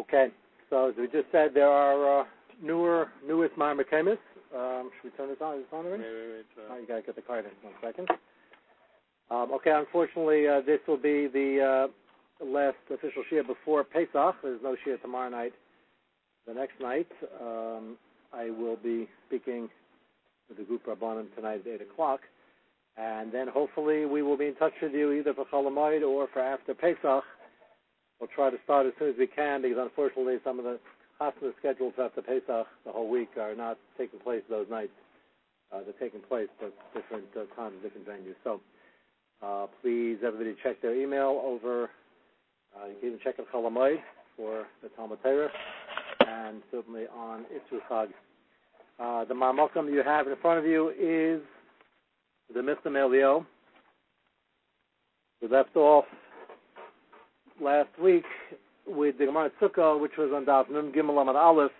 Okay, so as we just said, there are uh, newer, newest Marmakamis. Um, should we turn this on? Is this on already? Wait, wait, wait. Uh, Oh, you gotta get the card in one second. Um, okay, unfortunately, uh, this will be the uh, last official shia before Pesach. There's no shia tomorrow night. The next night, um, I will be speaking with the group Rabbanim tonight at 8 o'clock. And then hopefully we will be in touch with you either for Cholamoid or for after Pesach. We'll try to start as soon as we can because unfortunately some of the hospital schedules after Pesach the whole week are not taking place those nights. Uh, they're taking place, at different uh, times, different venues. So uh, please, everybody, check their email over. Uh, you can even check at Cholamoid for the Talmud Torah, and certainly on Isru Chag. Uh, the Marmokum you have in front of you is the Mr. Melio. We left off last week with the Gemara Sukkah, which was on Daf Nun Gimel Amad Aleph,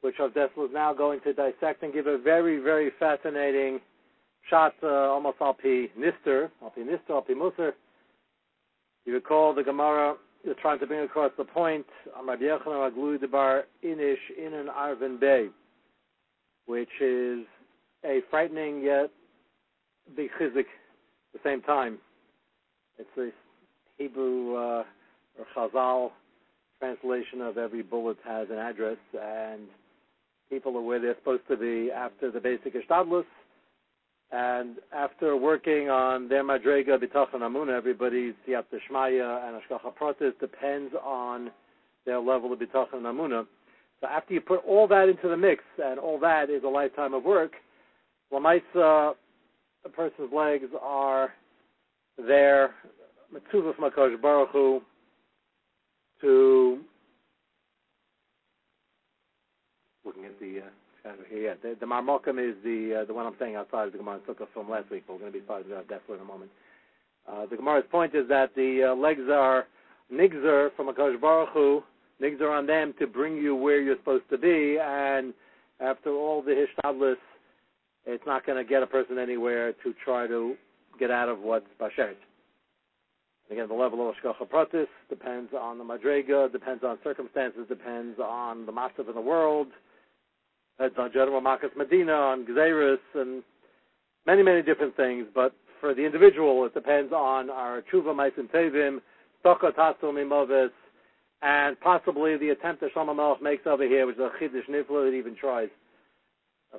which Avdes was now going to dissect and give a very, very fascinating shot, uh, almost al pi nister, al pi nister, al pi musar. You recall the Gemara is trying to bring across the point, on Rabbi Yochanan Aglu Debar Inish in an Arvin Bay, which is a frightening yet big chizik at the same time. It's a Hebrew uh, or Chazal translation of every bullet has an address, and people are where they're supposed to be after the basic ishtadlus, and after working on their madrega bitachon amuna, everybody's siyat shmaya and ashkacha pratis depends on their level of bitachon amuna. So after you put all that into the mix, and all that is a lifetime of work, lamaisa, a person's legs are there, mitzvah from Hakadosh Baruch Hu, to looking at the uh. Yeah, the, the Marmokum is the uh, the one I'm saying outside of the Gemara Sukkah from last week. But we're going to be talking about that for in a moment. Uh, the Gemara's point is that the uh, legs are nigzer from a Baruch Hu, nigzer on them to bring you where you're supposed to be, and after all the hishtadlis, it's not going to get a person anywhere to try to get out of what's bashert. Again, the level of Ashkacha Pratis depends on the Madrega, depends on circumstances, depends on the Massive in the world, depends on General Marcus Medina, on Gzeris, and many, many different things. But for the individual, it depends on our Tshuva Maisim Tevim, Stoka Tassel Mimovis, and possibly the attempt that Shlomo Melech makes over here, which is a Chiddush Nifla that even tries.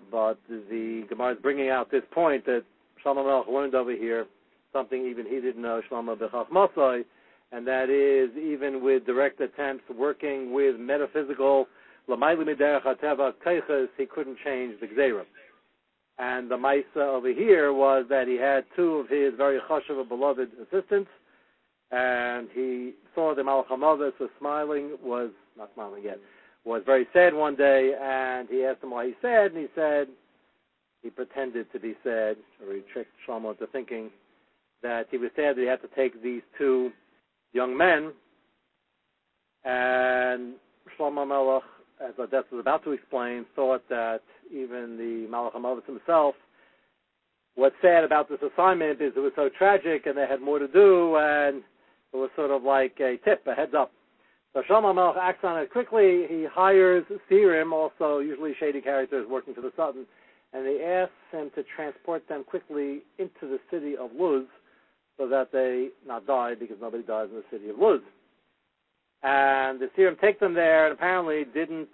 But the Gemara is bringing out this point that Shlomo Melech learned over here, something even he didn't know, Shlomo Bechach Masai, and that is even with direct attempts working with metaphysical he couldn't change the Gzerim. And the Maisa over here was that he had two of his very chashuv beloved assistants, and he saw the Malach was smiling, was not smiling yet, was very sad one day, and he asked him why he's sad, and he said, he pretended to be sad, or he tricked Shlomo into thinking that he was sad that he had to take these two young men, and Shlomo Melech, as Rav Dessler was about to explain, thought that even the Malach HaMavis himself, what's sad about this assignment is it was so tragic and they had more to do, and it was sort of like a tip, a heads up. So Shlomo Melech acts on it quickly. He hires Sirim, also usually shady characters working for the Satan, and he asks him to transport them quickly into the city of Luz so that they not die because nobody dies in the city of Luz. And the serum take them there and apparently didn't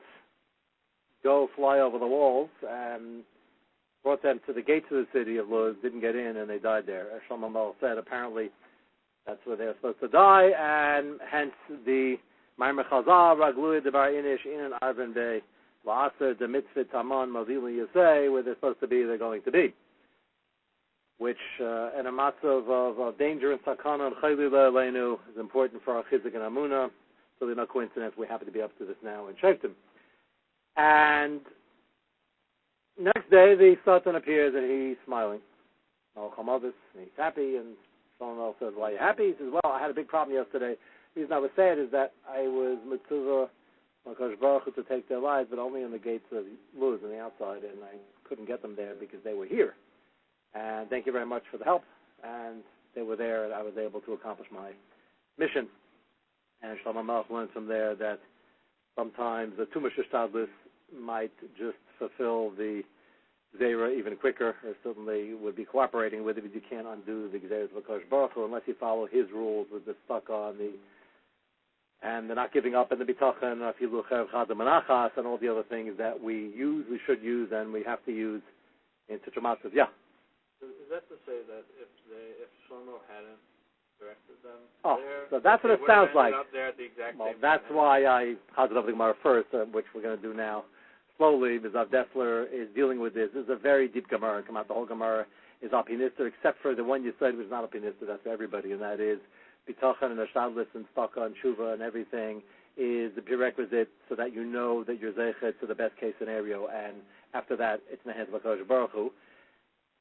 go fly over the walls and brought them to the gates of the city of Luz, didn't get in, and they died there. As Shlomo said, apparently that's where they were supposed to die, and hence the Maimer Chazal, Raglui Debar Inish, In Arvin Bey, La'aser, the Mitzvah Taman, Mavili Yaseh, where they're supposed to be, they're going to be. Which, uh, in a matzav of, of danger and sakana and chaylila leinu is important for our chizik and amuna. So there's no coincidence we happen to be up to this now in Shektim. And next day the Satan appears and he's smiling. Malach HaMavis, and he's happy, and someone else says, Why are you happy? He says, Well, I had a big problem yesterday. The reason I was sad is that I was mitzvah Makash Baruch to take their lives, but only in the gates of Luz on the outside, and I couldn't get them there because they were here. And thank you very much for the help. And they were there, and I was able to accomplish my mission. And Shlomo Melech learned from there that Sometimes the much might just fulfill the Zera even quicker, or certainly would be cooperating with it, but you can't undo the Xeris of Akash Baruch unless you follow his rules with the stuck on the and they're not giving up in the bitachon, and all the other things that we use, we should use, and we have to use in Tetramatzes. Yeah. Is that to say that if they, if Shlomo hadn't directed them oh, there, so that's what it sounds like. Up there at the exact well, that's why I hazard up the Gemara first, uh, which we're going to do now slowly, because Rav Dessler is dealing with this. This is a very deep Gemara. Come out, the whole Gemara is opinister, except for the one you said was not opinister. That's for everybody, and that is bitachon and ashadlis and staka and shuva and everything is the prerequisite so that you know that you're zeichet to the best case scenario, and after that, it's in the hands of HaKadosh Baruch Hu.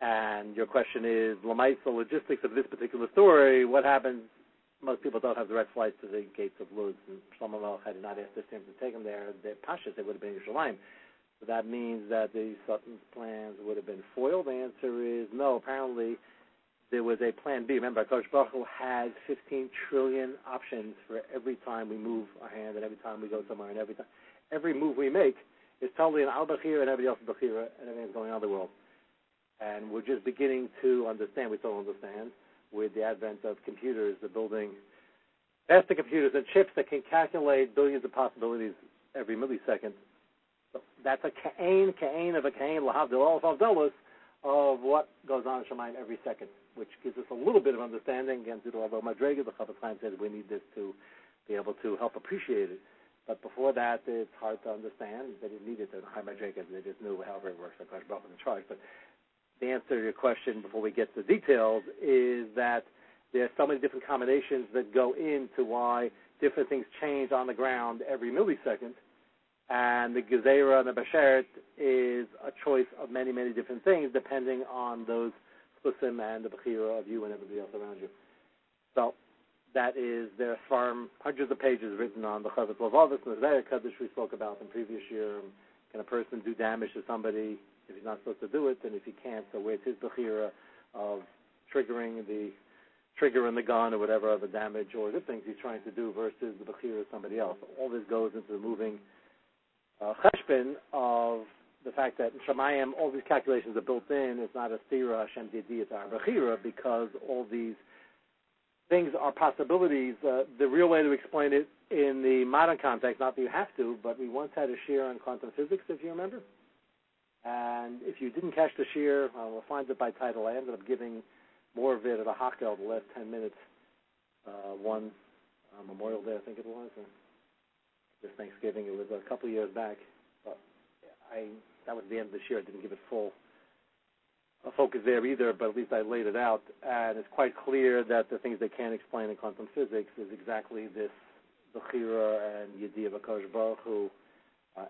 And your question is, lamaisa logistics of this particular story, what happens? Most people don't have direct flights to the gates of Luz, and Shlomo Melech had not asked the to take them there. The Pashas, they would have been in Yerushalayim. So that means that the Sutton's plans would have been foiled. The answer is no. Apparently, there was a plan B. Remember, Coach Baruch has 15 trillion options for every time we move our hand and every time we go somewhere and every time, every move we make is totally an al bachira and everybody else is and everything's going on in the world. And we're just beginning to understand, we still understand, with the advent of computers, the building faster computers and chips that can calculate billions of possibilities every millisecond. That's a kain, kain of a kain, lahavdil, all of of what goes on in Shemaim every second which gives us a little bit of understanding. Again, due to although Madrega, the Chafetz Chaim said we need this to be able to help appreciate it. But before that, it's hard to understand. They didn't need it to Chaim Madrega. They just knew however it works. Like Baruch in charge. But the answer to your question before we get to the details is that there are so many different combinations that go into why different things change on the ground every millisecond. And the Gezerah and the Bashert is a choice of many, many different things depending on those Chusim and the Bechira of you and everybody else around you. So that is there are farm hundreds of pages written on the Chavetz Lavavis and the Zayah Kaddish we spoke about in previous year. Can a person do damage to somebody if he's not supposed to do it? And if he can't, so where's his Bechira of triggering the trigger in the gun or whatever other damage or the things he's trying to do versus the Bechira of somebody else. All this goes into the moving uh, cheshbon of the fact that in Shemayim all these calculations are built in. It's not a stira Hashem Didi, it's Arbachira, because all these things are possibilities. Uh, the real way to explain it in the modern context, not that you have to, but we once had a shear on quantum physics, if you remember. And if you didn't catch the shear, uh, we'll find it by title. I ended up giving more of it at a Hakel the last 10 minutes. Uh, one uh, Memorial Day, I think it was, or just Thanksgiving. It was a couple of years back. But I that was the end of this year. I didn't give it full a focus there either, but at least I laid it out. And it's quite clear that the things they can't explain in quantum physics is exactly this Bechira and Yediyah Bakash Baruch Hu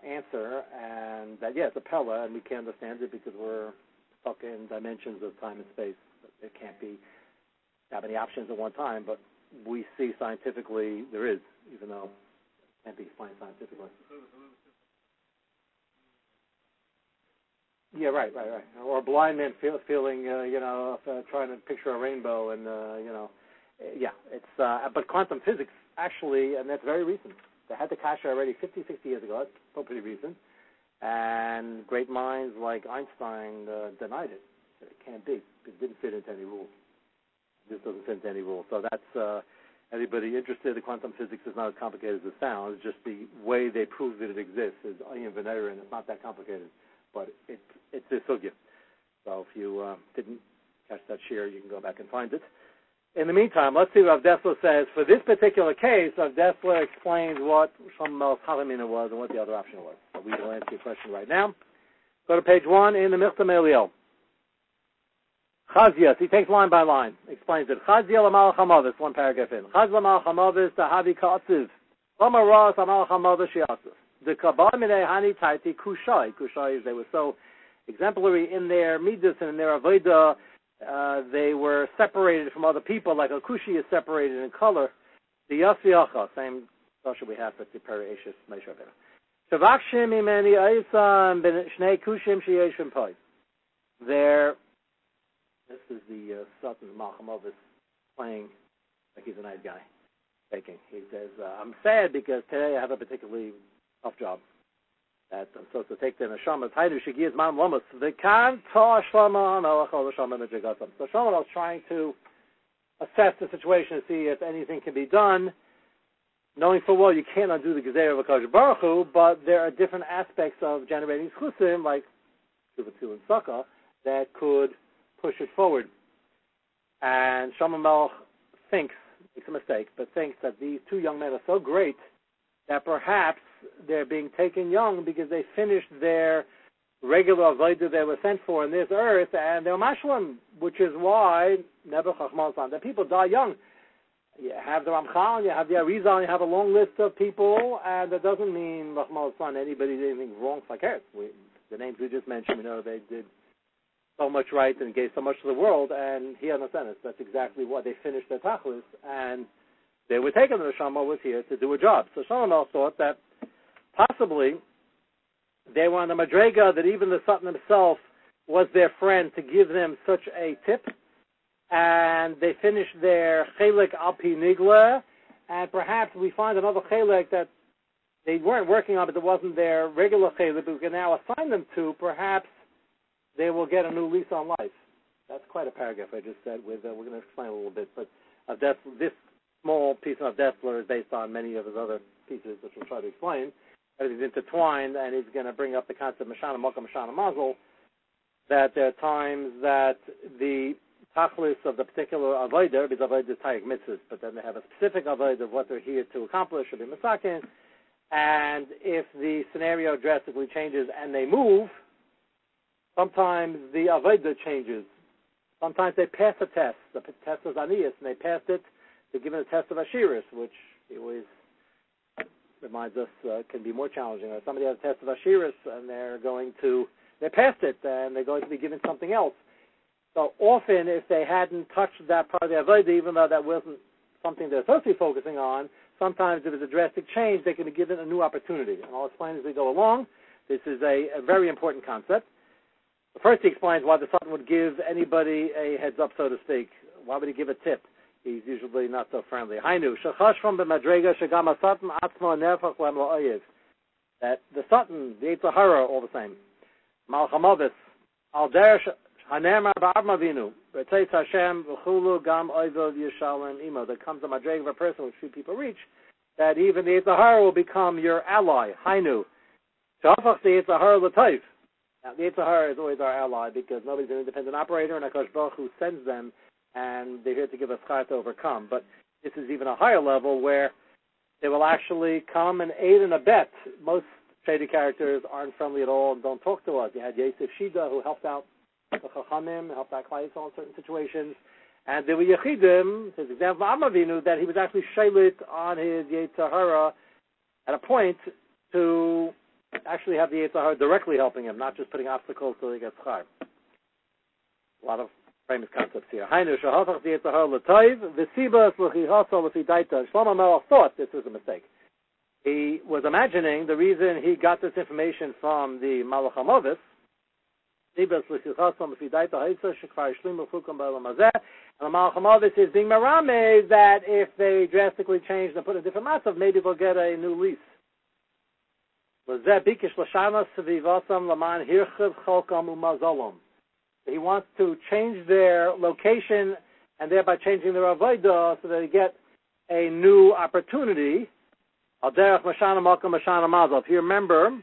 answer, and that, yeah, it's a Pella, and we can't understand it because we're stuck in dimensions of time and space. It can't be that many options at one time, but we see scientifically there is, even though it can't be explained scientifically. Yeah, right, right, right. Or a blind man feel, feeling, uh, you know, uh, trying to picture a rainbow, and uh, you know, yeah, it's. Uh, but quantum physics actually, and that's very recent. They had the kasha already 50, 60 years ago. That's still pretty recent. And great minds like Einstein uh, denied it. It can't be. It didn't fit into any rules. This doesn't fit into any rules. So that's uh, anybody interested in quantum physics is not as complicated as it sounds. Just the way they prove that it exists is ayin v'neira, and it's not that complicated but it, it's a sugya. So if you uh, didn't catch that share, you can go back and find it. In the meantime, let's see what Rav Dessler says. For this particular case, Rav Dessler explains what Shlomo Halamina was and what the other option was. We will answer your question right now. Go to page one in the Michtav Me'Eliyahu. Chazias, he takes line by line, explains it. Chazia l'mal chamavis, one paragraph in. Chaz l'mal chamavis, tahavi ka'atziv. Lama ras amal chamavis shiatzis. The Kabbalah Hani Taiti Kushai. Kushai is they were so exemplary in their midas and in their avodah. Uh, they were separated from other people, like a kushi is separated in color. The Yasiacha, same social we have for the Eishis Meishavir. Shavakshim imeni aisan ben shnei kushim sheyeshim pai. There, this is the uh, Sutton Malchamavis playing like he's a nice guy, taking. He says, uh, I'm sad because today I have a particularly tough job. That I'm supposed to take the neshamas. Haydu shigiyas man lamas. The kan ta melachol neshama mejigasam. So Shlomo was trying to assess the situation and see if anything can be done. Knowing full well you can't undo the gezer of Akash Baruch Hu, but there are different aspects of generating schusim, like Shuvatu and Sukkah, that could push it forward. And Shlomo thinks, makes a mistake, but thinks that these two young men are so great that perhaps they're being taken young because they finished their regular avodah they were sent for in this earth, and they're mashlim, which is why Nebuchadnezzar, that people die young. You have the Ramchal, you have the Arizal, you have a long list of people, and that doesn't mean Rahman anybody did anything wrong. Like we, the names we just mentioned, we know they did so much right and gave so much to the world, and he understands that's exactly what they finished their tachlis, and they were taken. The Shama was here to do a job. So Shama thought that possibly they were on the madrega that even the Satan himself was their friend to give them such a tip, and they finished their chelik alpi nigla, and perhaps we find another chelik that they weren't working on, but it wasn't their regular chelik, we can now assign them to. Perhaps they will get a new lease on life. That's quite a paragraph I just said. With uh, we're going to explain a little bit, but that's this small piece of Dessler is based on many of his other pieces, which we'll try to explain. Everything's intertwined, and he's going to bring up the concept of Mashana Mocha, Mashana Mazel, that there are times that the tachlis of the particular avodah, because avodah is tayyik mitzvahs, but then they have a specific avodah of what they're here to accomplish, should be masakin, and if the scenario drastically changes and they move, sometimes the avodah changes. Sometimes they pass a test. The test is anias, and they passed it. They're given a test of ashiris, which always reminds us uh, can be more challenging. Or somebody has a test of Ashiris and they're going to, they passed it and they're going to be given something else. So often, if they hadn't touched that part of the Avodah, even though that wasn't something they're supposed to be focusing on, sometimes if it's a drastic change, they can be given a new opportunity. And I'll explain as we go along. This is a, a very important concept. First, he explains why the Satan would give anybody a heads up, so to speak. Why would he give a tip? He's usually not so friendly. Hainu, shechash from b'madrega shegam asatan atzmo nefach lem. That the Satan, the Yitzhahara, all the same. Malchamavis, al der hanemar ba'avma Hashem v'chulu gam oivov yishalem imo. There comes a madrega of a person which few people reach, that even the Yitzhahara will become your ally. Hainu. Shafach the Yitzhahara l'toiv. Now, the Yitzhahara is always our ally because nobody's an independent operator, and Akash Baruch Hu sends them and they're here to give us schar to overcome. But this is even a higher level where they will actually come and aid and abet. Most shady characters aren't friendly at all and don't talk to us. You had Yosef Shida who helped out the Chachamim, helped out Klai in certain situations. And there were Yechidim, his example Amavinu, that he was actually shaylit on his Yetzirah at a point to actually have the Yetzirah directly helping him, not just putting obstacles so he gets schar. A lot of famous concepts here. Shahafach l'toiv. Shlomo thought this was a mistake. He was imagining the reason he got this information from the Malach HaMovis, and the Malach HaMovis is being marame that if they drastically change and put a different matzav, maybe they'll get a new lease. He wants to change their location and thereby changing their avodah so that they get a new opportunity. Al derech mashana malkam mashana mazel. If you remember,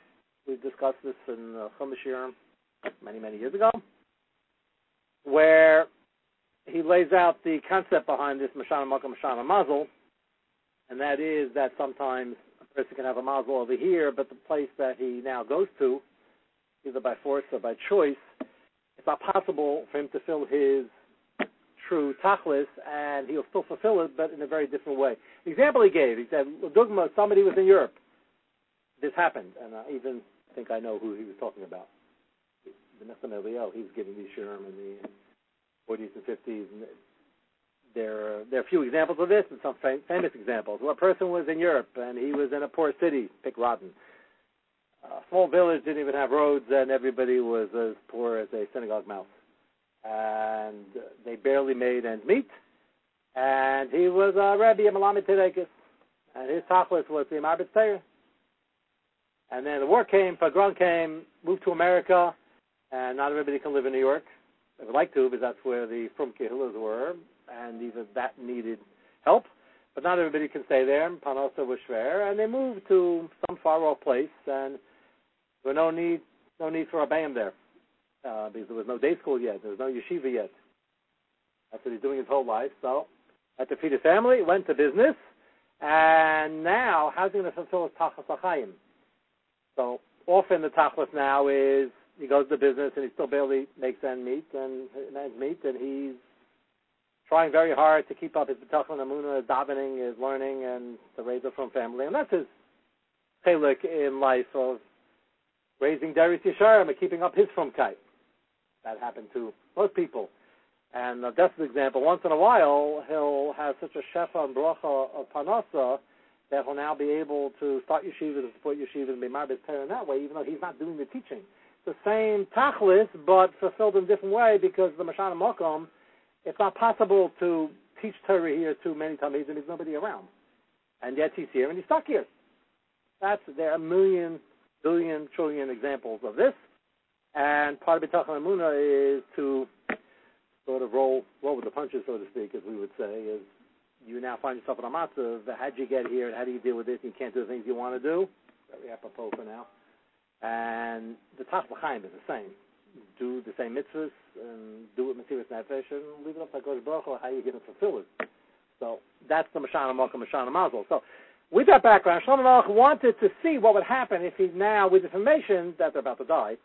we discussed this in uh, many, many years ago, where he lays out the concept behind this mashana malkam mashana mazel, and that is that sometimes a person can have a mazel over here, but the place that he now goes to, either by force or by choice, not possible for him to fill his true tachlis, and he'll still fulfill it, but in a very different way. The example he gave, he said, Dugma, somebody was in Europe. This happened, and I even think I know who he was talking about. The Nessim Eliel, he was giving these shurim in the 40s and 50s. And there, there are a few examples of this, and some fam- famous examples. Well, a person was in Europe, and he was in a poor city, pick Rodden a small village didn't even have roads, and everybody was as poor as a synagogue mouse. And they barely made ends meet. And he was uh, a Rebbe, a Malamed. And his tachlis was the Torah. And then the war came, Pagron came, moved to America, and not everybody can live in New York. They would like to, because that's where the Frum Kehillas were, and even that needed help. But not everybody can stay there. Panosa was schwer, and they moved to some far off place, and was no need, no need for a bam there, uh, because there was no day school yet, there was no yeshiva yet. That's what he's doing his whole life. So, had to feed his family, went to business, and now, how's he going to fulfill his tachas achayim? So, often the tachlis now is he goes to business and he still barely makes ends meet and ends meet, and he's trying very hard to keep up his betachon amuna, his davening, his learning, and raise a from family, and that's his chelik in life of raising Darius Yisharim and keeping up his from kite. That happened to most people. And uh, that's an example. Once in a while, he'll have such a shefa and bracha of panasa that he'll now be able to start yeshiva to support yeshiva and be marbet in that way, even though he's not doing the teaching. The same tachlis, but fulfilled in a different way because the Mashana Mokom, it's not possible to teach Torah here to many Talmidim and there's nobody around. And yet he's here and he's stuck here. That's, there are a million, billion, trillion examples of this. And part of Bitachon Amuna is to sort of roll roll with the punches, so to speak, as we would say, is you now find yourself in a matzah. How'd you get here, how do you deal with this? You can't do the things you want to do. Very apropos for now. And the Tach L'chaim is the same. Do the same mitzvahs and do it Mesiris Nefesh and leave it up to Gosh Baruch how you going to fulfill it. So that's the Mashana Malka Mashana Mazel. So with that background, Shlomo Melech wanted to see what would happen if he now, with information that they're about to die,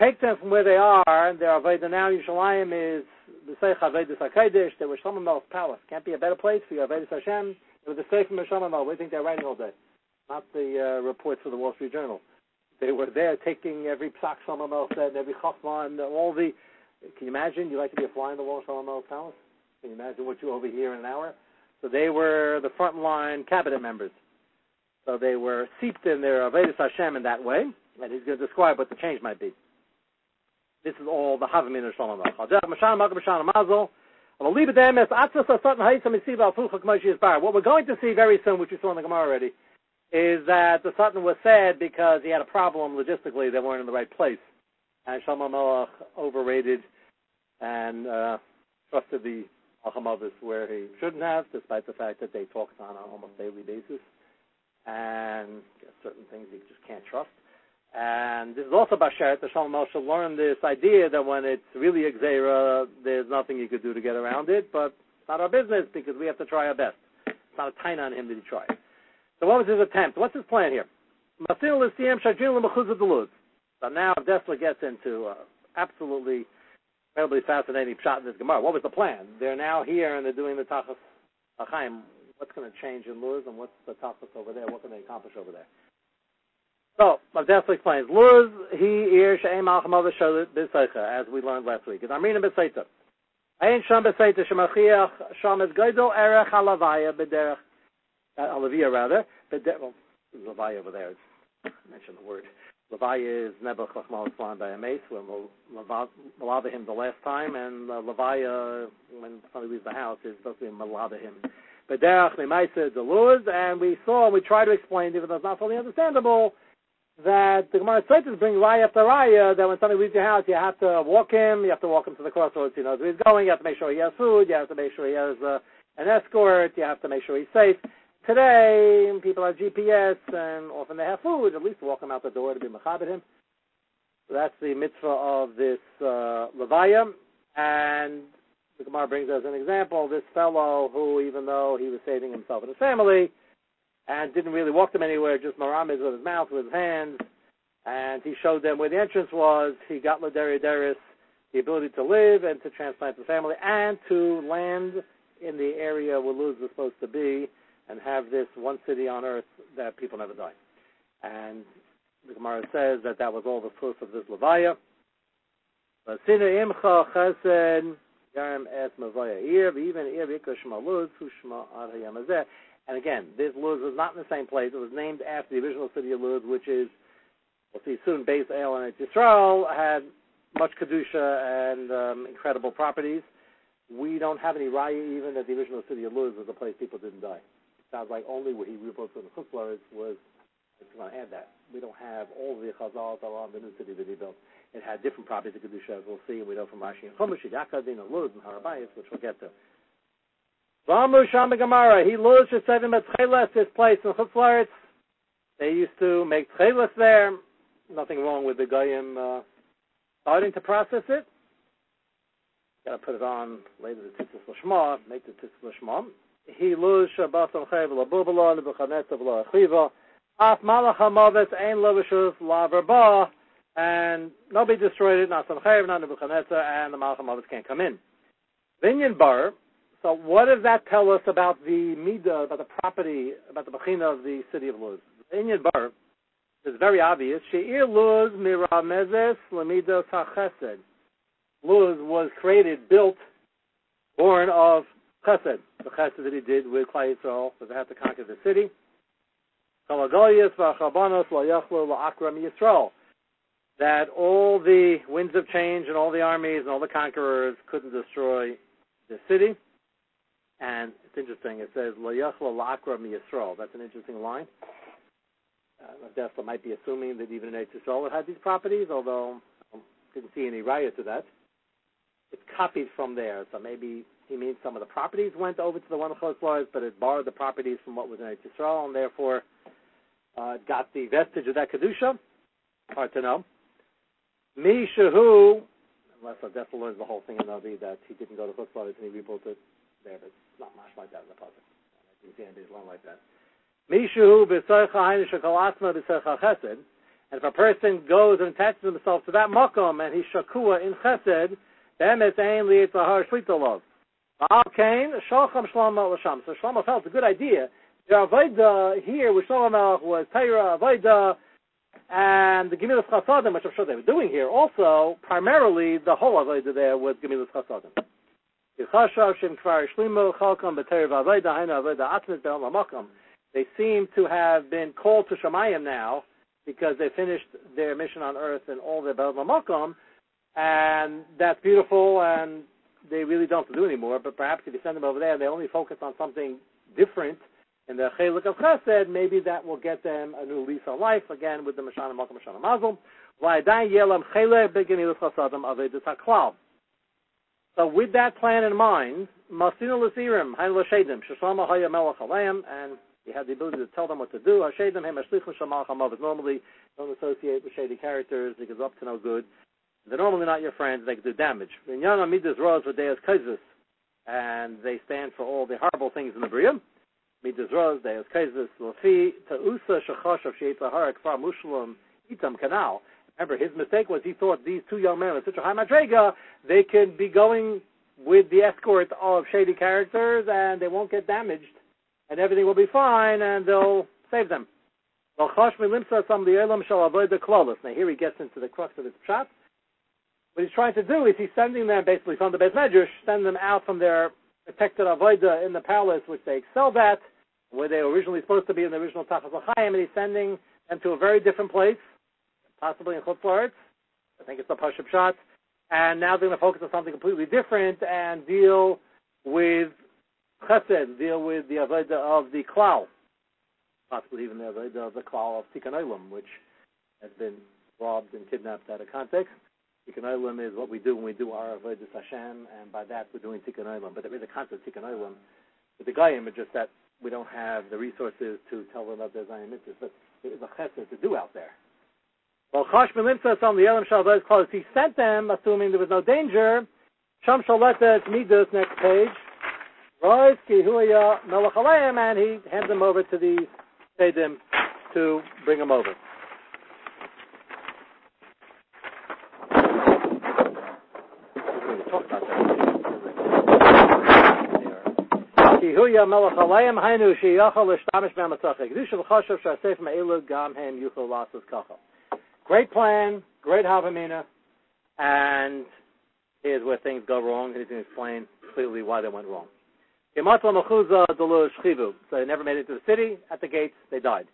take them from where they are. And their Aveda now Yerushalayim is the Seich Avedis HaKadosh. They were Shlomo Melech's palace. Can't be a better place for you, Avedis Hashem. It was the Seich from Shlomo Melech. We think they're writing all day, not the uh, reports for the Wall Street Journal. They were there taking every psak Shlomo Melech said, every chachma, and all the. Can you imagine? You like to be a fly in the wall of Shlomo Melech's palace? Can you imagine what you overhear in an hour? So they were the frontline cabinet members. So they were seeped in their Avedis Hashem in that way, and he's going to describe what the change might be. This is all the Havamina Shalom What we're going to see very soon, which we saw in the Gemara already, is that the Satan was sad because he had a problem logistically. They weren't in the right place. And Shalom Melech overrated and uh, trusted the Alchamavis where he shouldn't have, despite the fact that they talk on an almost daily basis. And certain things you just can't trust. And this is also Bashert. The Shalom Moshe learned this idea that when it's really Xera, there's nothing you could do to get around it, but it's not our business because we have to try our best. It's not a time on him that he try. So what was his attempt? What's his plan here? So now Dessler gets into uh, absolutely incredibly fascinating shot in this Gemara. What was the plan? They're now here and they're doing the Tachas Achaim. What's going to change in Luz and what's the Tachas over there? What can they accomplish over there? So, Rav Dessler explains, Luz, he, ir, she'em, alchamav, b'seicha, as we learned last week. It's Amrina b'seita. Ein sham b'seita, shemachiach, sham es geidol, erech halavaya, b'derech, uh, halavia rather, b'derech, well, lavaya over there, I mentioned the word. Lavaya is Nebuch Chachmal a mace, when we'll malada him the last time, and uh, Lavaya, when somebody leaves the house, is supposed to be malada him. Mimaisa, the Luz, and we saw, and we tried to explain, even though it's not fully understandable, that the Gemara is bring raya after raya that when somebody leaves your house, you have to walk him, you have to walk him to the crossroads, he knows where he's going, you have to make sure he has food, you have to make sure he has uh, an escort, you have to make sure he's safe. Today, people have GPS, and often they have food, at least walk him out the door to be mechabit him. So that's the mitzvah of this uh, Levaya, and the Gemara brings as an example this fellow who, even though he was saving himself and his family, and didn't really walk them anywhere, just maramis with his mouth, with his hands, and he showed them where the entrance was. He got Laderiadaris the ability to live and to transplant the family and to land in the area where Luz was supposed to be and have this one city on earth that people never die. And the Gemara says that that was all the source of this Levaya. And again, this Luz was not in the same place. It was named after the original city of Luz, which is, we'll see soon, Beis El and Yisrael, had much Kedusha and um, incredible properties. We don't have any raya even that the original city of Luz was a place people didn't die. Sounds like only where he rebuilt in the Chutzlaritz was It's going to add that. We don't have all the Chazal around the new city that he built. It had different properties of Kedusha, as we'll see, and we know from Rashi and Chumash, Yakadin, and Luz, and Harabayas, which we'll get to. Vamu Sham Gemara, he Luz Shesevim at Tcheles, this place in Chutzlaritz. They used to make Tcheles there. Nothing wrong with the Goyim uh, starting to process it. Got to put it on later the Titzis Lashma, make the Titzis Lashma. He Luz Shabbatam Chev Labubala, Nebuchadnezzar V'lo Achiva, Af Malach HaMavet Ein Lovishus La Verba, and nobody destroyed it, not Sanchev, not Nebuchadnezzar, and the Malach HaMavet can't come in. Vinyan Bar, so what does that tell us about the Midah, about the property, about the Bechina of the city of Luz? Vinyan Bar is very obvious. She'ir Luz Miramezes Lamidos HaChesed. Luz was created, built, born of Chesed, the Chesed that he did with Klai Yisrael, so they had to conquer the city. That all the winds of change and all the armies and all the conquerors couldn't destroy the city. And it's interesting, it says, Yisrael. That's an interesting line. Uh, Rav Dessler might be assuming that even in Yisrael it had these properties, although I didn't see any riot to that. It's copied from there, so maybe he means some of the properties went over to the one Choslois, but it borrowed the properties from what was in Yisrael, and therefore uh, got the vestige of that kedusha. Hard to know. Mishahu, unless Rav Dessler learns the whole thing in Navi that he didn't go to Chutzlaritz and he rebuilt it there, but it's not much like that in the puzzle. I didn't see anybody's learn like that. Mishahu b'soicha hainu shekol asma b'soicha chesed. And if a person goes and attaches himself to that makom and he's shakua in chesed, then it's ein liyitzahar shlitalov. Baal Ah, Kain, Shalcham Shlomo Lasham. So Shlomo felt a good idea the Avodah here with Shlomo Melech was Torah, Avodah, and the Gemilas Chasadim, which I'm sure they were doing here, also, primarily, the whole Avodah there was Gemilas Chasadim. They seem to have been called to Shemayim now because they finished their mission on earth and all their Bel Makom, and that's beautiful, and they really don't do anymore. But perhaps if you send them over there, they only focus on something different in the Chelik of Chesed, maybe that will get them a new lease on life, again, with the Mashana Malka Mashana Mazel. So with that plan in mind, Masina Lasirim, Hain Lashedim, Shashama Haya Melech and he had the ability to tell them what to do. Normally don't associate with shady characters because up to no good. They're normally not your friends, they can do damage. And they stand for all the horrible things in the Bria. Remember, his mistake was he thought these two young men are such a high madrega, they can be going with the escort of shady characters and they won't get damaged and everything will be fine and they'll save them. Now here he gets into the crux of his shot. What he's trying to do is he's sending them basically from the Beit Medrash, send them out from their protected avodah in the palace, which they excelled at, where they were originally supposed to be in the original Tachas L'chaim, and he's sending them to a very different place, possibly in Chutzlaritz. I think it's the Pashup Shot. And now they're going to focus on something completely different and deal with Chesed, deal with the Avodah of the Klal. Possibly even the Avodah of the Klal of Tikkun which has been robbed and kidnapped out of context. Tikkun Olam is what we do when we do our Avodah Hashem, and by that we're doing Tikkun Olam. But there is a concept of Tikkun Olam. With the Goyim, it's just that we don't have the resources to tell them about their Zion mitzvahs, but there is a chesed to do out there. Well, Chosh Melimsa on the Elam Shalvaz close. He sent them, assuming there was no danger. Sham Shaleta Midas, next page. Rois Kihuya Melech and he hands them over to the Sedim to bring them over. Great plan, great Havamina, and here's where things go wrong. He's going to explain clearly why they went wrong. So they never made it to the city. At the gates, they died.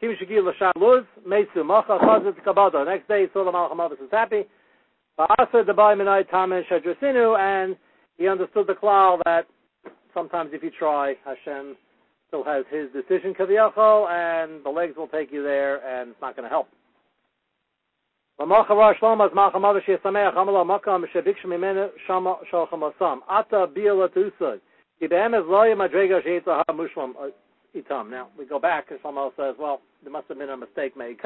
The next day, Sulam Al-Hamavis is happy. Ba'asa Dabai Minai Tamen Shadrasinu, and he understood the cloud that sometimes if you try, Hashem still has his decision, kaviyachol, and the legs will take you there, and it's not going to help. Now, we go back, and says, well, there must have been a mistake made.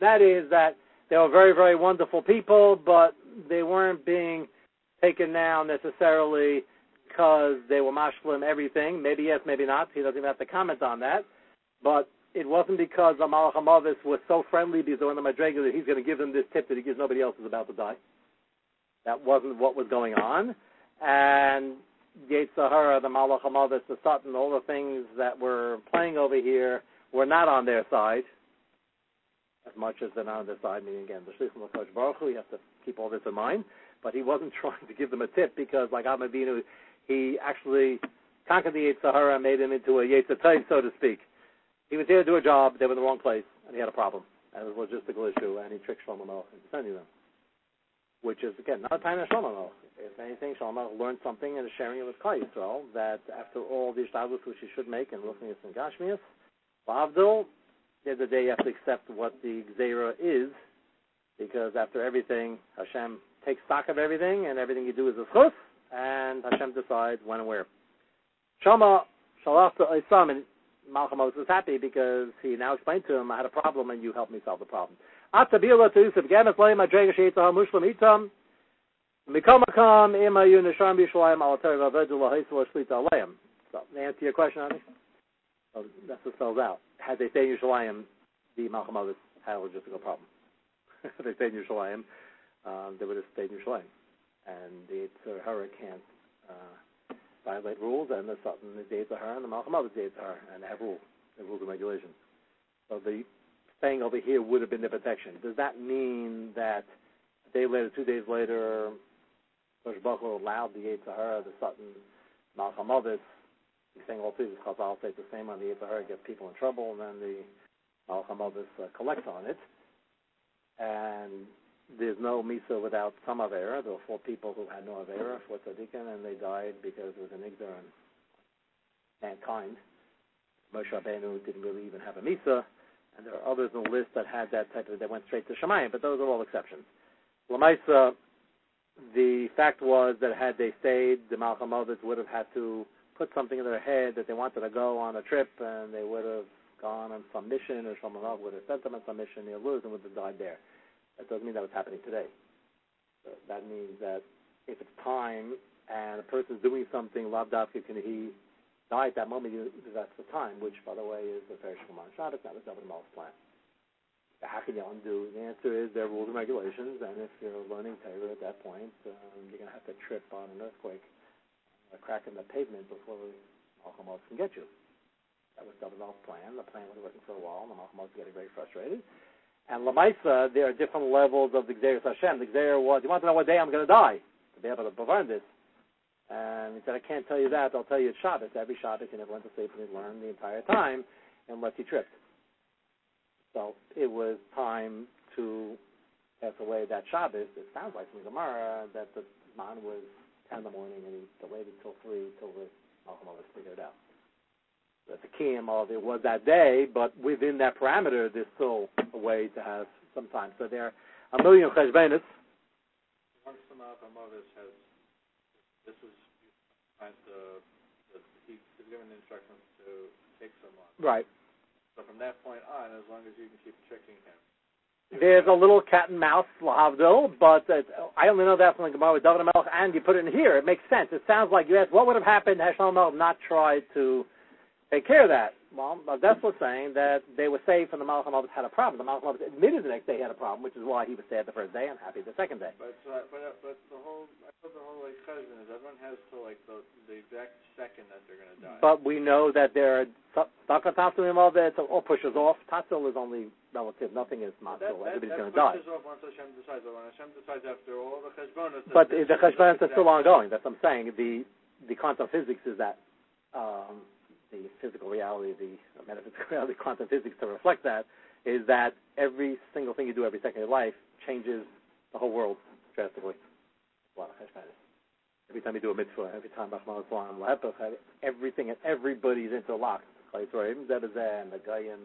That is that they were very, very wonderful people, but they weren't being taken now necessarily because they were mashlim everything. Maybe yes, maybe not. He doesn't even have to comment on that. But it wasn't because Amalach Hamavis was so friendly because they were in the Madrega that he's going to give them this tip that he gives nobody else is about to die. That wasn't what was going on. And Yetzirah, the Malach Hamavis, the Sutton, all the things that were playing over here were not on their side as much as they're not on their side. Meaning, again, the Shlichim Kosh Baruch Hu, you have to keep all this in mind. But he wasn't trying to give them a tip because, like Ahmadino, he actually conquered the and made him into a Yetzirah, so to speak. He was there to do a job, they were in the wrong place, and he had a problem. And it was a logistical issue, and he tricked Shlomo Melech into sending them. Which is, again, not a time of Shlomo Melech. If anything, Shlomo learned something and is sharing it with Klal Yisrael, that after all the Ishtadlus which he should make in Ruchnius and Gashmias, Lavdil, the other day you have to accept what the Gzera is, because after everything, Hashem takes stock of everything, and everything you do is a chus, and Hashem decides when and where. Shama Shalachta Isam, and Malcolm was happy because he now explained to him, I had a problem and you helped me solve the problem. Atabila to Yusuf, Gamas Leim, Adrega Sheitah, Mushlim Itam, Mikamakam, Ima Yunasham Yishalayim, Alatari Vavedula, Haisla Shlita Aleim. So, to answer your question, honey? So that's what spells out. Had they stayed in Yerushalayim, the Malcolm had a logistical problem. they stayed in Yerushalayim, um, they would have stayed in Yerushalayim. And the Yitzhara can't uh, violate rules, and the Sutton is of her, and the Malcolm is of her, and they have rules, have rules and regulations. So the staying over here would have been the protection. Does that mean that a day later, two days later, Rosh Baruch allowed the Yitzhara, the Sutton, Malcolm He's saying all through I'll say the same on the Yitzhara, gets people in trouble, and then the Malcolm uh, collects on it. And there's no Misa without some Avera. There were four people who had no Avera, four Tzaddikim, and they died because it was an Igdar and mankind. Moshe Rabbeinu didn't really even have a Misa, and there are others on the list that had that type of, that went straight to Shemayim, but those are all exceptions. Lamaisa, the fact was that had they stayed, the Malcolm would have had to put something in their head that they wanted to go on a trip, and they would have gone on some mission, or someone would have sent them on some mission and would have died there. That doesn't mean that was happening today. So that means that if it's time and a person's doing something, Lav Dafka can he die at that moment, that's the time, which, by the way, is the Perish Kaman Shabbos, not the David Mal's plan. How can you undo? The answer is there are rules and regulations, and if you're learning Torah at that point, um, you're going to have to trip on an earthquake, a crack in the pavement before the Malchamos can get you. That was David Mal's plan. The plan was working for a while, and the Malchamos were getting very frustrated. And Lamaisa, there are different levels of the Xeris Hashem. The Xer was, you want to know what day I'm going to die to be able to prevent this. And he said, I can't tell you that. I'll tell you it's Shabbos. Every Shabbos you never went to sleep and you learned the entire time unless you tripped. So it was time to pass away that Shabbos. It sounds like from Gemara that the man was 10 in the morning and he delayed it till 3 till the Malcolm figured out that the kiyum of it was that day, but within that parameter, there's still a way to have some time. So there are a million cheshbenis. Once the Malcolm has, this is trying to, he's given instructions to take someone. Right. So from that point on, as long as you can keep tricking him. There's a little cat and mouse lahavdil, but uh, I only know that from the Gemara with David Melech, and you put it in here. It makes sense. It sounds like you asked, what would have happened had Shlomo not tried to take care of that. Well, that's what's saying that they were saved from the Malachim had a problem. The Malachim admitted the next day he had a problem, which is why he was sad the first day and happy the second day. But uh, but uh, but the whole I thought the whole like cousin is everyone has to like the the exact second that they're going to die. But we know that there are on Tatsulim it, all pushes off. Tatsul is only relative. Nothing is matzil. Everybody's going to die. Off once Hashem decides. But when Hashem decides after all the. But the cheshbonos are still ongoing. That's what I'm saying. The the quantum physics is that. Um, the physical reality, the metaphysical reality, quantum physics to reflect that, is that every single thing you do every second of your life changes the whole world drastically. Every time you do a mitzvah, every time everything and everybody's interlocked and the Goyim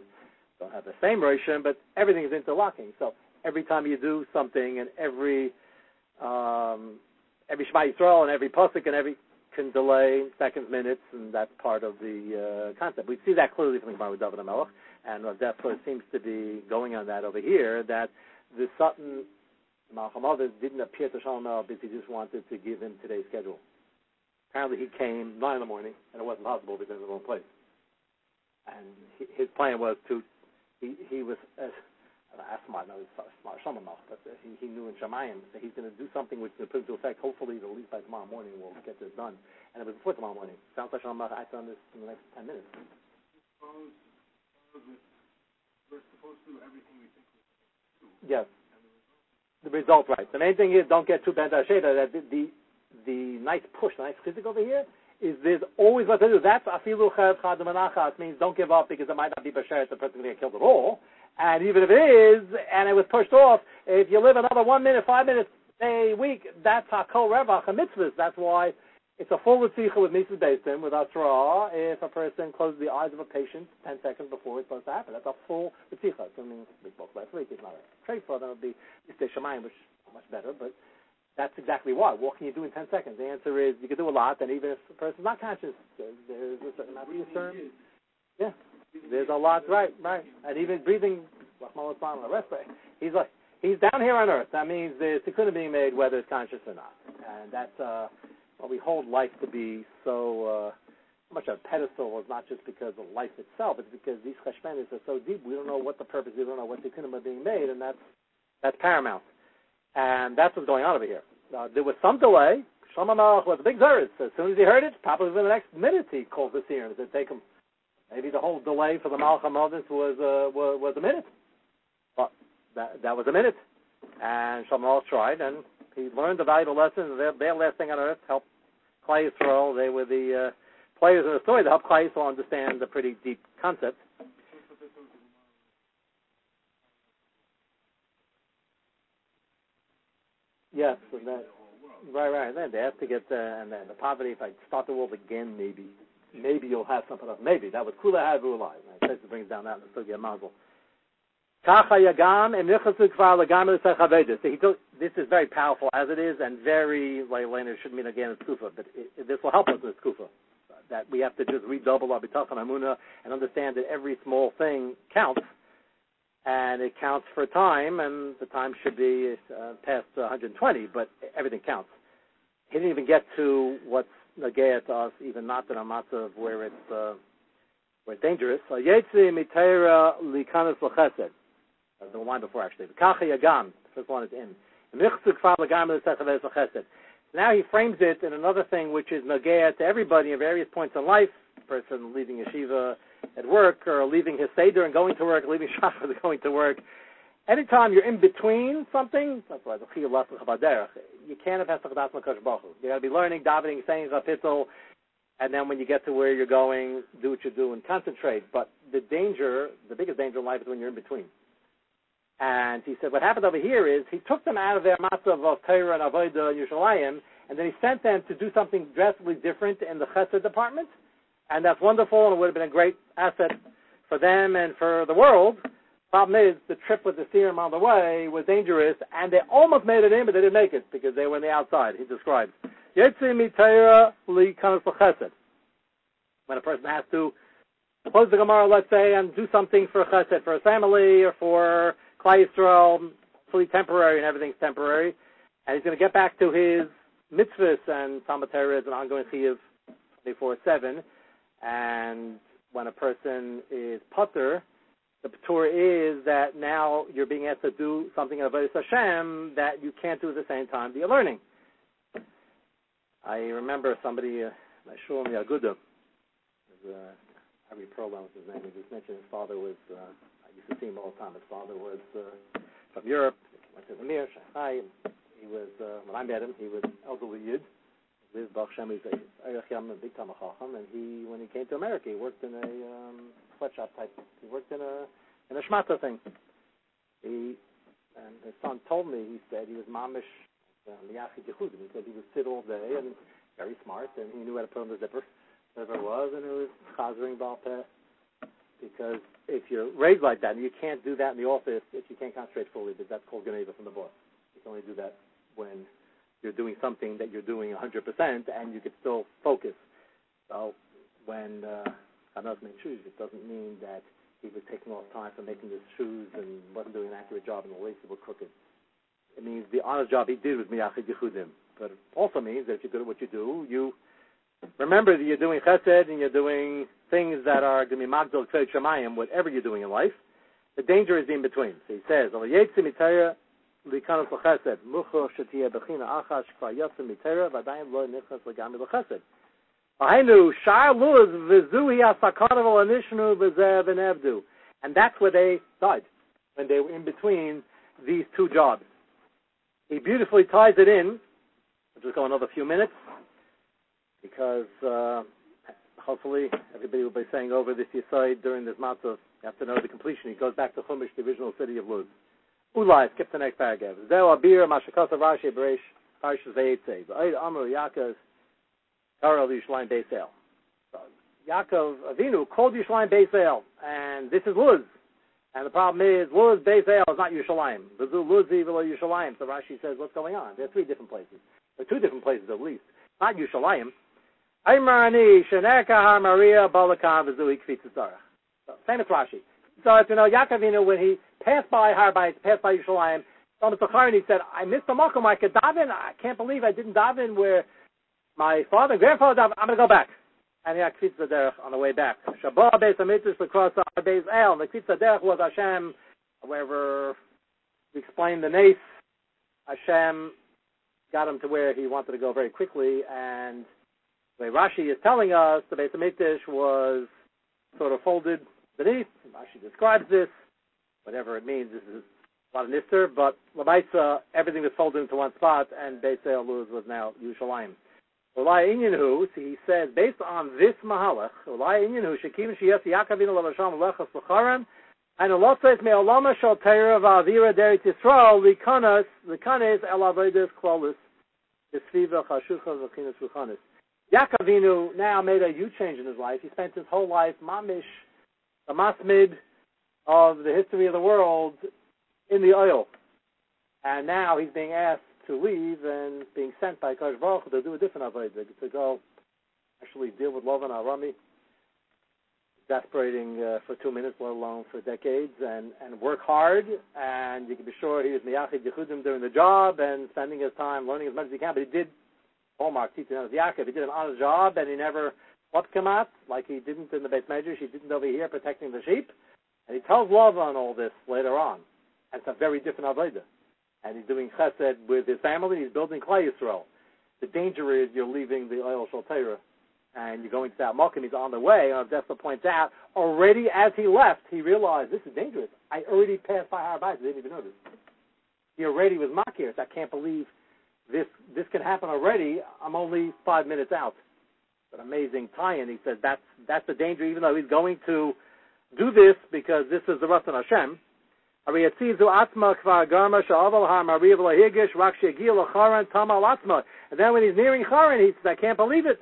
don't have the same Rishon, but everything is interlocking. So every time you do something, and every um, every Shema Yisrael, and every pasuk, and every can delay seconds, minutes, and that's part of the uh, concept. We see that clearly from the Gemara with David Melech, and Rav Dessler seems to be going on that over here, that the Satan Malchamavis didn't appear to Shalom because he just wanted to give him today's schedule. Apparently he came 9 in the morning, and it wasn't possible because of the wrong place. And he, his plan was to, he, he was, uh, smart, no, smart, Shalom but uh, he, he knew in Shemayim that he's going to do something which is going to put into effect, hopefully, at least by tomorrow morning, we'll get this done. And it was before tomorrow morning. Sounds like Shalom acted on this in the next 10 minutes. We're supposed to do everything we think we. Yes the result right. The main thing is don't get too bent out That the, the the nice push, the nice physical over here is there's always what to do. That's afilu chav chad means don't give up because it might not be bashert the person going to get killed at all. And even if it is, and it was pushed off, if you live another one minute, five minutes, a week, that's hakol revach a mitzvah. That's why it's a full ritzicha with mitzvah based in with asra if a person closes the eyes of a patient ten seconds before it's supposed to happen. That's a full ritzicha. Assuming we spoke last week, it's not a trade for, then it would be Yistei Shemayim, which is much better, but that's exactly why. What can you do in 10 seconds? The answer is you can do a lot, and even if the person's not conscious, there's, there's a certain amount of concern. Yeah, there's a lot, right, right. And even breathing, he's like, he's down here on earth. That means there's tikkun being made whether it's conscious or not. And that's, uh, well, we hold life to be so uh, much a pedestal is not just because of life itself, it's because these cheshmenis are so deep, we don't know what the purpose, is, we don't know what tikkunim are being made, and that's, that's paramount. And that's what's going on over here. Uh, there was some delay. Shlomo Melech was a big zeres. As soon as he heard it, probably within the next minute he called the seer and said, take him. Maybe the whole delay for the Malach was, uh, was, was a minute. But that, that was a minute. And Shlomo tried, and he learned the valuable lesson. Their, their last thing on earth helped Klal Yisrael. They were the uh, players in the story that helped Yisrael understand the pretty deep concept. Yes, and that, right, right. And then they have to get and then the poverty. If I start the world again, maybe, maybe you'll have something else. Maybe that was Kula Havulai. Right? It brings down that the Sugya Mazel. So this is very powerful as it is, and very like later shouldn't mean again it's kufa, but it, it, this will help us with kufa. That we have to just redouble our bitachon amuna and understand that every small thing counts, and it counts for time, and the time should be uh, past 120, but everything counts. He didn't even get to what's nagaya to us, even not that of where it's uh, where it's dangerous. Yetzi mitera likanas l'chesed the line before actually. Kacha Yagam, the first one is in. Now he frames it in another thing which is nagea to everybody at various points in life. A person leaving yeshiva at work, or leaving his seder and going to work, leaving shachar and going to work. Anytime you're in between something, you can't have hesach makash bachu. You got to be learning, davening, saying chapitel, and then when you get to where you're going, do what you do and concentrate. But the danger, the biggest danger in life is when you're in between. And he said, what happened over here is he took them out of their matzav of Torah and Avodah and Yerushalayim, and then he sent them to do something drastically different in the Chesed department. And that's wonderful, and it would have been a great asset for them and for the world. Problem is, the trip with the serum on the way was dangerous, and they almost made it in, but they didn't make it because they were on the outside. He describes when a person has to close the Gemara, let's say, and do something for chesed, for a family, or for Yisrael, fully temporary and everything's temporary, and he's going to get back to his mitzvahs and Talmud is an ongoing chiyuv 24-7, and when a person is putter, the patur is that now you're being asked to do something in Avodah Hashem that you can't do at the same time that you're learning. I remember somebody, uh, Shulem Yaguda, uh, every program was his name, he just mentioned his father was uh, I used to see him all the time. His father was uh, from Europe. He went to the Mir, Shanghai. He was, uh, when I met him, he was elderly Yid. Liz Baruch Shem, he's a big time Chacham, and he, when he came to America, he worked in a um, sweatshop type. He worked in a in a shmata thing. He and his son told me he said he was mamish liyachi um, Yehudim. He said he would sit all day and very smart, and he knew how to put on the zipper, whatever it was, and it was chazering balpeh Because if you're raised like that, and you can't do that in the office if you can't concentrate fully, because that's called Geneva from the boss. You can only do that when you're doing something that you're doing 100% and you can still focus. So when uh, Hanas made shoes, it doesn't mean that he was taking off time for making his shoes and wasn't doing an accurate job and the laces were crooked. It means the honest job he did was miyachid yichudim. But it also means that if you're good at what you do, you remember that you're doing chesed and you're doing things that are going to be magdal kfed shemayim, whatever you're doing in life. The danger is in between. So he says, And that's where they died, when they were in between these two jobs. He beautifully ties it in. I'll just go another few minutes, because uh, hopefully everybody will be saying over this Yisai during this month of, you have to know the completion. He goes back to Chumash, the original city of Luz. Ulai, skip the next paragraph. Zeo abir mashakasa Rashi bereish parshas vayetze. V'ayid amru Yaakov Karel Yishlein Beisel. Yaakov Avinu called Yishlein Beisel, and this is Luz. And the problem is, Luz Beisel is not Yerushalayim. V'zu Luzi v'lo Yerushalayim. So Rashi says, what's going on? There are three different places. There are two different places at least. Not Yerushalayim. Aymarani Sheneka Maria Balakan V'zu Ikvitzara. So, famous Rashi. So, you know, Yaakov Avinu, when he passed by Harbait, passed by Yerushalayim. Thomas Zacharin, he said, I missed the Malcolm. I could daven. I can't believe I didn't daven where my father and grandfather daven. I'm going to go back. And he had Kvitz Derech on the way back. Shabbat Beis Amitis across Beis El. The Kvitz Derech was Hashem, wherever we explained the nace, Hashem got him to where he wanted to go very quickly. And the way Rashi is telling us, the Beis Amitis was sort of folded beneath. Rashi describes this whatever it means. This is a lot of nister, but Labaitza, everything was folded into one spot, and Luz was now Yerushalayim. Ulai Inyanhu, he says, based on this Mahalach, Ulai Inyanhu, Shekim Shiyas Yaakavinu Lavasham Lechas L'charan, and Allah says, Me'olama Shal Teira V'Avira Deret Yisrael, Likanas, Likanes El Avodas Klolis, Yisviva Chashucha V'Chinas V'Chanis. Now made a huge change in his life. He spent his whole life, mamish, a masmid, of the history of the world in the oil. And now he's being asked to leave and being sent by Kosh Baruch to do a different avodah, to go actually deal with Lavan Arami, exasperating uh, for two minutes, let alone for decades, and, and work hard. And you can be sure he was miyachid yichudim during the job and spending his time learning as much as he can. But he did hallmark teaching as Yaakov. He did an honest job, and he never what out like he didn't in the base measures. He didn't over here protecting the sheep. And he tells Lavan all this later on. And it's a very different Avodah. And he's doing chesed with his family. He's building Klal Yisrael. The danger is you're leaving the oil Shaltera and you're going to that Malkim. He's on the way. And Dessler points out, already as he left, he realized this is dangerous. I already passed by Har I didn't even notice. He already was makir. I can't believe this this can happen already. I'm only five minutes out. But amazing tie-in. He said that's that's the danger. Even though he's going to do this because this is the Ratzon Hashem. And then when he's nearing Charan, he says, I can't believe it.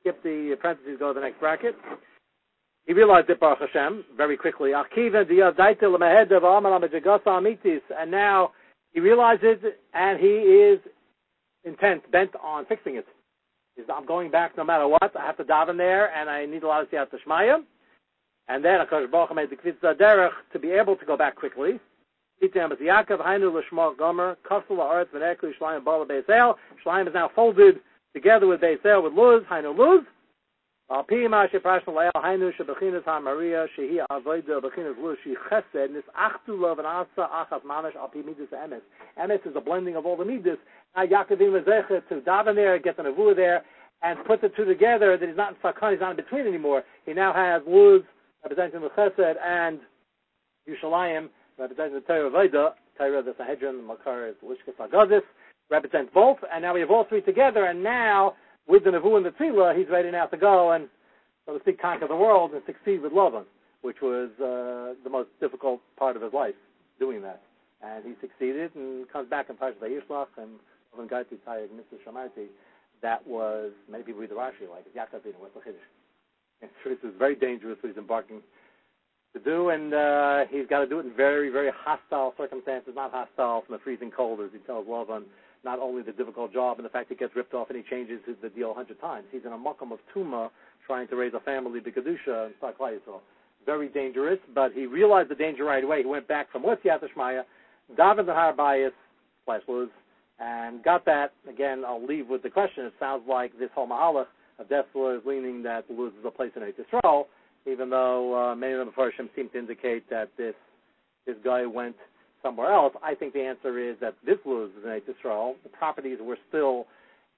Skip the parentheses, go to the next bracket. He realized it, Baruch Hashem, very quickly. And now he realizes it, and he is intent, bent on fixing it. Is I'm going back no matter what. I have to daven there, and I need a lot of siyat shmaya. And then Akash Baruch made the kvitza derech to be able to go back quickly. Shlayim is now folded together with beisel with luz Hainu luz. Al pi ma she achas al pi emes. Emes is a blending of all the midas now Yaakovim to daven there, get the nevuah there, and put the two together. That he's not in Sakhan, he's not in between anymore. He now has Luz representing the Chesed and Yushalayim representing the Torah Veda. Torah, the Sanhedrin, Makar is Lishkas Agazis, represents both, and now we have all three together, and now, with the Nevu and the Tefillah, he's ready now to go and, so to speak, conquer the world and succeed with Lavan, which was uh, the most difficult part of his life, doing that. And he succeeded and comes back in Parshat Vayishlach and when Gaiti Tayag Mr. Shamarti, that was, many people read the Rashi like Yaakov Vino, what's the Chiddush? And truth is very dangerous what he's embarking to do, and uh, he's got to do it in very, very hostile circumstances, not hostile from the freezing cold, as he tells Lavan, not only the difficult job and the fact he gets ripped off and he changes the deal a hundred times. He's in a makam of tuma trying to raise a family, Bikadusha, and Saklaiso. Very dangerous, but he realized the danger right away. He went back from West Yatashmaya, davened the Bias, slash Luz, and got that. Again, I'll leave with the question. It sounds like this whole Mahalach of Dessler is leaning that Luz is a place in Israel, even though uh, many of the Mepharshim seem to indicate that this this guy went somewhere else. I think the answer is that this was is in Israel. The properties were still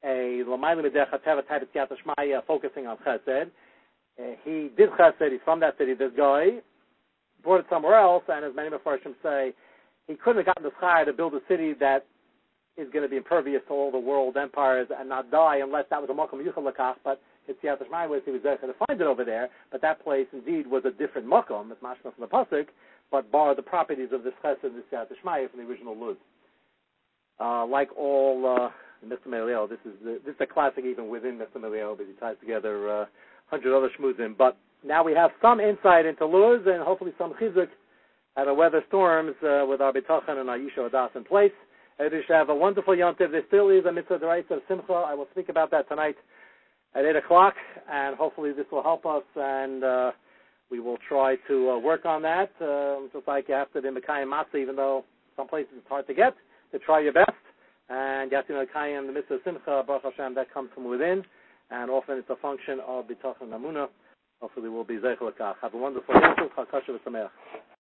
a Lamayla Medecha Teva type of focusing on Chesed. Uh, he did Chesed, he's from that city, this guy, brought it somewhere else, and as many Mepharshim say, he couldn't have gotten the sky to build a city that is going to be impervious to all the world empires and not die unless that was a Mokum Yuchel Lakach, but his Siyat Shmai was he was there to find it over there, but that place indeed was a different Mokum, it's mashma from the Pasuk, but borrowed the properties of this Chesed and the Siyat Shmai from the original Luz. Uh, like all uh, Mr. This is this is a classic even within Mr. Melio, but he ties together a uh, hundred other shmuzim. But now we have some insight into Luz and hopefully some chizuk at a weather storms uh, with our bitachon and our Yisho in place. I wish have a wonderful yontiv. There still is a mitzvah deraisa of simcha. I will speak about that tonight at 8 o'clock, and hopefully this will help us, and uh, we will try to uh, work on that, uh, just like you have to in Mekayim Matzah, even though some places it's hard to get, to try your best. And Yatim Mekayim, the mitzvah simcha, Baruch Hashem, that comes from within, and often it's a function of bitachon namuna. Hopefully we'll be zeichel Have a wonderful day.